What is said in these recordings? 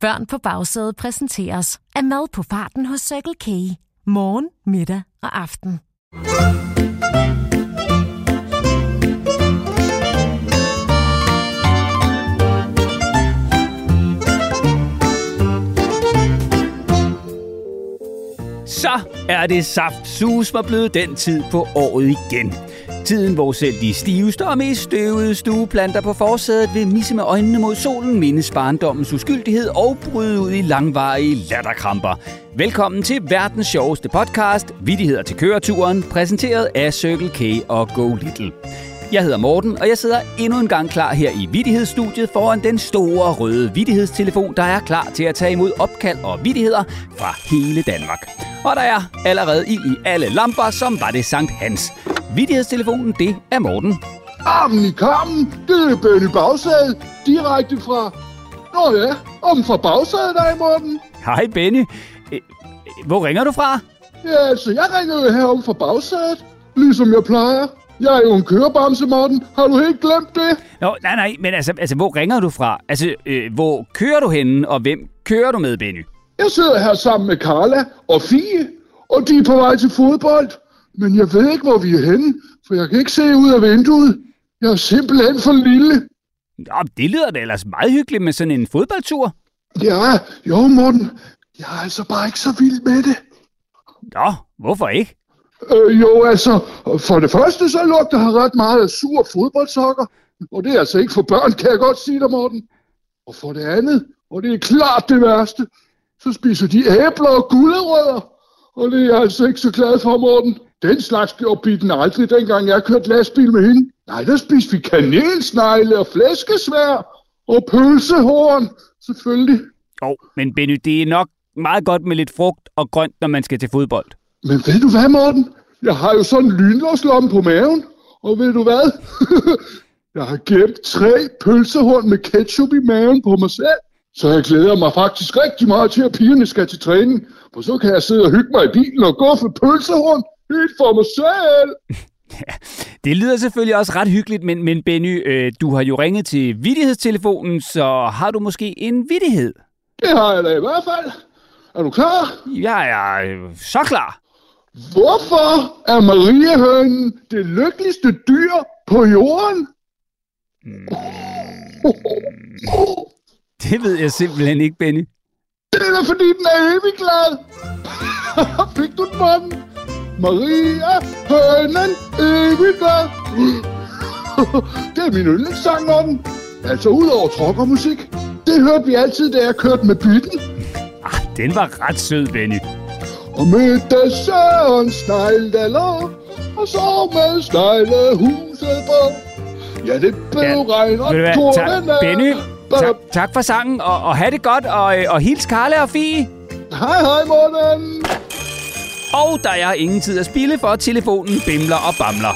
Børn på bagsædet præsenteres af mad på farten hos Circle K. Morgen, middag og aften. Så er det saft sus var blevet den tid på året igen. Tiden, hvor selv de stiveste og mest støvede stueplanter på forsædet vil misse med øjnene mod solen, mindes barndommens uskyldighed og bryde ud i langvarige latterkramper. Velkommen til verdens sjoveste podcast, Vittigheder til køreturen, præsenteret af Circle K og Go Little. Jeg hedder Morten, og jeg sidder endnu en gang klar her i Vittighedsstudiet foran den store røde vittighedstelefon, der er klar til at tage imod opkald og vittigheder fra hele Danmark. Og der er allerede ild i alle lamper, som var det Sankt Hans. Vittighedstelefonen, det er Morten. Armen i kammen, det er Benny Bagsæde, direkte fra... Nå ja, om fra Bagsæde dig, Morten. Hej Benny. Hvor ringer du fra? Ja, altså, jeg ringer jo herom fra Bagsædet, ligesom jeg plejer. Jeg er jo en kørebamse, Morten. Har du helt glemt det? Nå, nej, nej, men altså, altså hvor ringer du fra? Altså, øh, hvor kører du henne, og hvem kører du med, Benny? Jeg sidder her sammen med Carla og Fie, og de er på vej til fodbold. Men jeg ved ikke, hvor vi er henne, for jeg kan ikke se ud af vinduet. Jeg er simpelthen for lille. Nå, det lyder da ellers meget hyggeligt med sådan en fodboldtur. Ja, jo, Morten. Jeg er altså bare ikke så vild med det. Nå, hvorfor ikke? Øh, jo, altså, for det første så lugter her ret meget af sur fodboldsokker. Og det er altså ikke for børn, kan jeg godt sige dig, Morten. Og for det andet, og det er klart det værste, så spiser de æbler og gulerødder. Og det er jeg altså ikke så glad for, Morten. Den slags gjorde bitten aldrig, dengang jeg kørte lastbil med hende. Nej, der spiste vi kanelsnegle og flæskesvær og pølsehorn, selvfølgelig. Jo, men Benny, det er nok meget godt med lidt frugt og grønt, når man skal til fodbold. Men ved du hvad, Morten? Jeg har jo sådan en lynlåslomme på maven. Og ved du hvad? jeg har gemt tre pølsehorn med ketchup i maven på mig selv. Så jeg glæder mig faktisk rigtig meget til, at pigerne skal til træning. For så kan jeg sidde og hygge mig i bilen og gå for pølsehorn helt for mig selv. Det lyder selvfølgelig også ret hyggeligt, men, men Benny, øh, du har jo ringet til vittighedstelefonen, så har du måske en vittighed? Det har jeg da i hvert fald. Er du klar? Jeg er øh, så klar. Hvorfor er Mariehønen det lykkeligste dyr på jorden? Det ved jeg simpelthen ikke, Benny. Det er da fordi, den er evig glad. Fik du den? Maria, hønen, evig glad. det er min yndlingssang, Morten. Altså, udover trokkermusik. Det hørte vi altid, da jeg kørte med bytten. Ah, den var ret sød, Benny. Og mødte Søren snegl, der lå, og så med sneglehuset på. Ja, det blev Ja, regn og Tak, Benny, tak, tak for sangen, og, og have det godt, og, øh, og hils Karla og Fie. Hej, hej, Morten. Og der er ingen tid at spille, for telefonen bimler og bamler.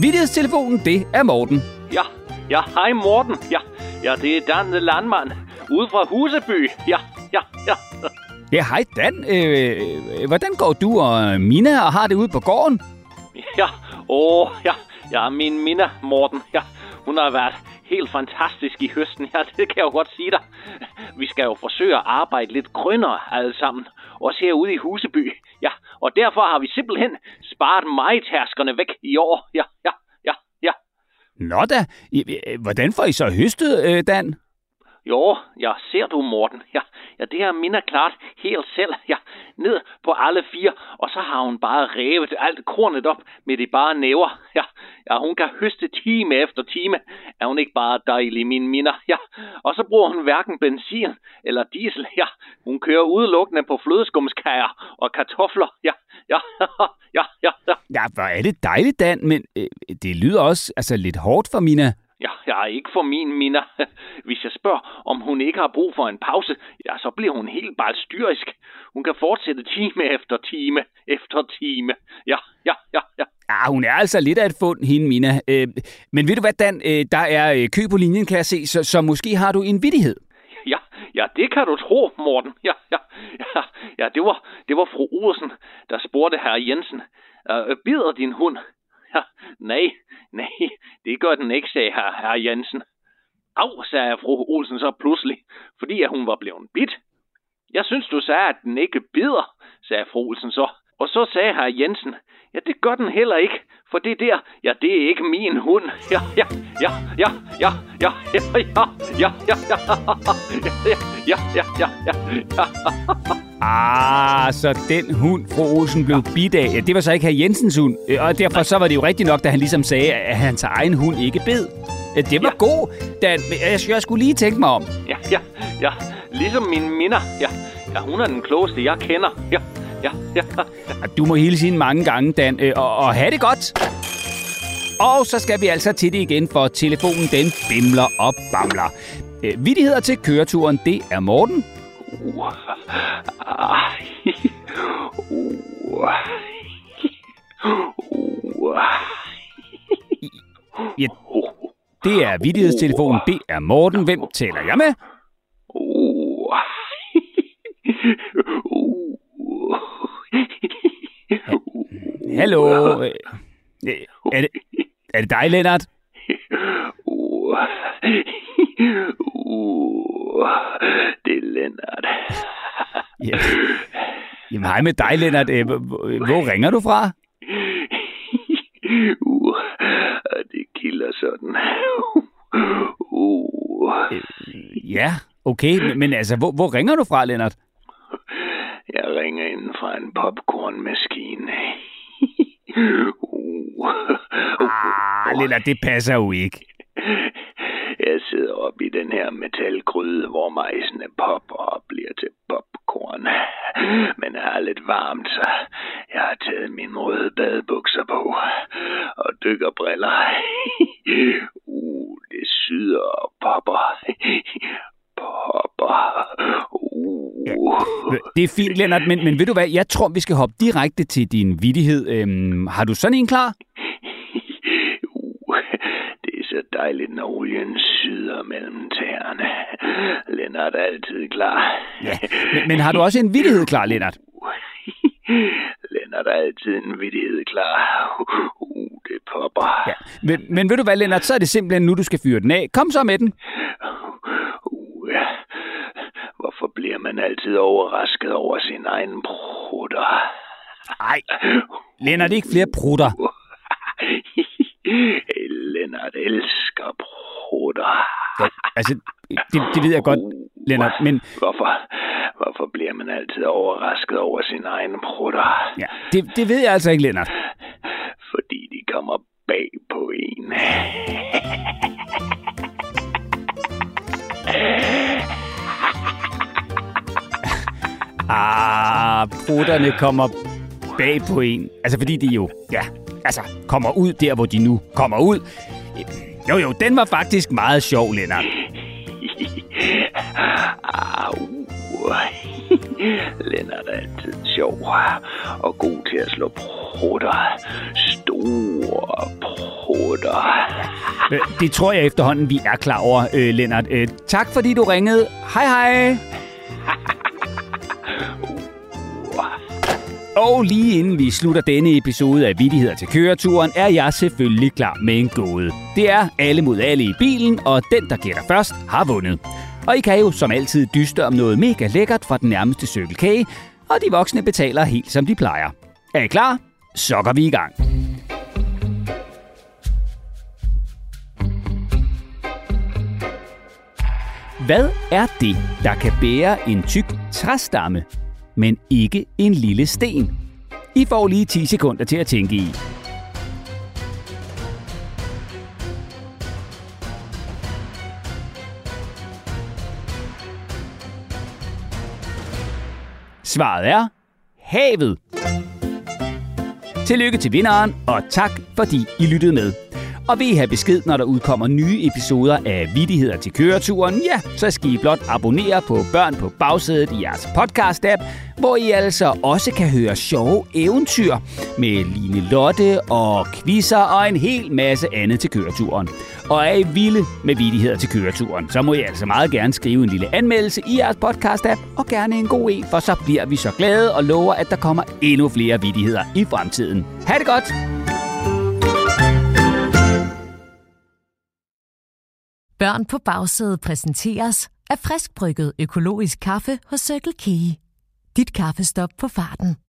Vittighedstelefonen, det er Morten. Ja, ja, hej Morten. Ja, ja, det er Dan Landmand. Ude fra Huseby. Ja, ja, ja. Ja, hej Dan. Øh, øh, hvordan går du og Mina og har det ude på gården? Ja, åh, ja, ja, min Minna, Morten. Ja, hun har været helt fantastisk i høsten. Ja, det kan jeg jo godt sige dig. Vi skal jo forsøge at arbejde lidt grønnere alle sammen. Også herude i Huseby. Og derfor har vi simpelthen sparet majtærskerne væk i år. Ja, ja, ja, ja. Nå da, øh, hvordan får I så høstet, øh, Dan? Jo, ja, ser du, Morten. Ja, ja det har Minna klart helt selv. Ja, ned på alle fire, og så har hun bare revet alt kornet op med de bare næver. Ja, ja, hun kan høste time efter time. Er hun ikke bare dejlig, min Minna? Ja, og så bruger hun hverken benzin eller diesel. Ja, hun kører udelukkende på flødeskumskager og kartofler. Ja, ja, ja, ja, ja. Ja, hvor er det dejligt, Dan, men øh, det lyder også altså, lidt hårdt for Mina. Ja, jeg er ikke for min Minna. Hvis jeg spørger, om hun ikke har brug for en pause, ja, så bliver hun helt balstyrisk. Hun kan fortsætte time efter time efter time. Ja, ja, ja, ja. Ja, hun er altså lidt af et fund, hende Mina. Øh, men ved du hvad, Dan, øh, der er øh, kø på linjen, kan jeg se, så, så måske har du en vittighed. Ja, ja, det kan du tro, Morten. Ja, ja, ja, ja det, var, det var fru Olsen, der spurgte herr Jensen. Øh, bider din hund? Ja, nej, nej, det gør den ikke, sagde herr, herr Jensen. Au, sagde fru Olsen så pludselig, fordi at hun var blevet bit. Jeg synes, du sagde, at den ikke bider, sagde fru Olsen så. Og så sagde herr Jensen, ja, det gør den heller ikke, for det der, ja, det er ikke min hund. Ja, ja, ja, ja, ja, ja, ja, ja, ja, ja, ja, ja, ja, ja, ja, Ah, så den hund, fru Olsen blev bidt af, ja, det var så ikke herr Jensens hund. Øh, Og derfor så var det jo rigtigt nok, da han ligesom sagde, at hans egen hund ikke bed. Øh, Det var Ja. god. Men Jeg, jeg skulle lige tænke mig om. ja, ja, ja, ligesom min minder. Ja, ja, hun er den klogeste, jeg kender. Ja, ja, ja, Du må hele tiden mange gange, Dan, øh, og, og have det godt. Og så skal vi altså til det igen, for telefonen den bimler og bamler. Øh, Vittigheder til køreturen, det er Morten. Uh, ah, uh, uh, Ja, det er vittighedstelefonen, det er Morten. Hvem taler jeg med? Hallo? Øh, Er det, er det dig, Lennart? uh, uh, det er Lennart. Ja. Jamen, hej med dig, Lennart. Øh, hvor- ringer du fra? Uh, det kilder sådan. Uh, Ja, okay. Men, altså, hvor, hvor ringer du fra, Lennart? jeg ringer ind fra en popcornmaskine. Uh, Ah, Lennart, det passer jo ikke. Jeg sidder oppe i den her metalgryde, hvor majsene popper og bliver til popcorn. Men jeg er lidt varmt, så jeg har taget mine røde badebukser på og dykkerbriller. Uh, det syder og popper. Popper. Uh. Det er fint, Lennart, men, men ved du hvad? Jeg tror, vi skal hoppe direkte til din vittighed. Øhm, har du sådan en klar? Uh, det er så dejligt, når olien syder mellem tæerne. Lennart er altid klar. Ja. Men, men har du også en vittighed klar, Lennart? Lennart er altid en vittighed klar. Uh, det popper. Ja. Men, men ved du hvad, Lennart? Så er det simpelthen nu, du skal fyre den af. Kom så med den. Uh, ja. Man altid overrasket over sin egen brutter? Nej, Lennart, ikke flere prutter. Lennart elsker brutter. Ja, altså, det, det ved jeg godt, Lennart, men Hvorfor, hvorfor bliver man altid overrasket over sin egen brutter? ja, det, det ved jeg altså ikke, Lennart. Fordi de kommer bag prutterne kommer bag på en. Altså, fordi de jo, ja, altså, kommer ud der, hvor de nu kommer ud. Jo, jo, den var faktisk meget sjov, Lennart. Au. Lennart er altid sjov og god til at slå prutter. Store prutter. Øh, Det tror jeg efterhånden, vi er klar over, øh, Lennart. Øh, tak fordi du ringede. Hej hej. Og lige inden vi slutter denne episode af Vittigheder til køreturen, er jeg selvfølgelig klar med en gåde. Det er alle mod alle i bilen, og den, der gætter først, har vundet. Og I kan jo som altid dyste om noget mega lækkert fra den nærmeste cykelkage, og de voksne betaler helt som de plejer. Er I klar? Så går vi i gang. Hvad er det, der kan bære en tyk træstamme, men ikke en lille sten? I får lige 10 sekunder til at tænke i. Svaret er havet. Tillykke til vinderen, og tak fordi I lyttede med. Og vil I have besked, når der udkommer nye episoder af Vittigheder til køreturen, ja, så skal I blot abonnere på Børn på bagsædet i jeres podcast-app, hvor I altså også kan høre sjove eventyr med Line Lotte og quizzer og en hel masse andet til køreturen. Og er I vilde med Vittigheder til køreturen, så må I altså meget gerne skrive en lille anmeldelse i jeres podcast-app, og gerne en god en, for så bliver vi så glade og lover, at der kommer endnu flere vittigheder i fremtiden. Ha' det godt! Børn på bagsædet præsenteres af friskbrygget økologisk kaffe hos Circle K. Dit kaffestop på farten.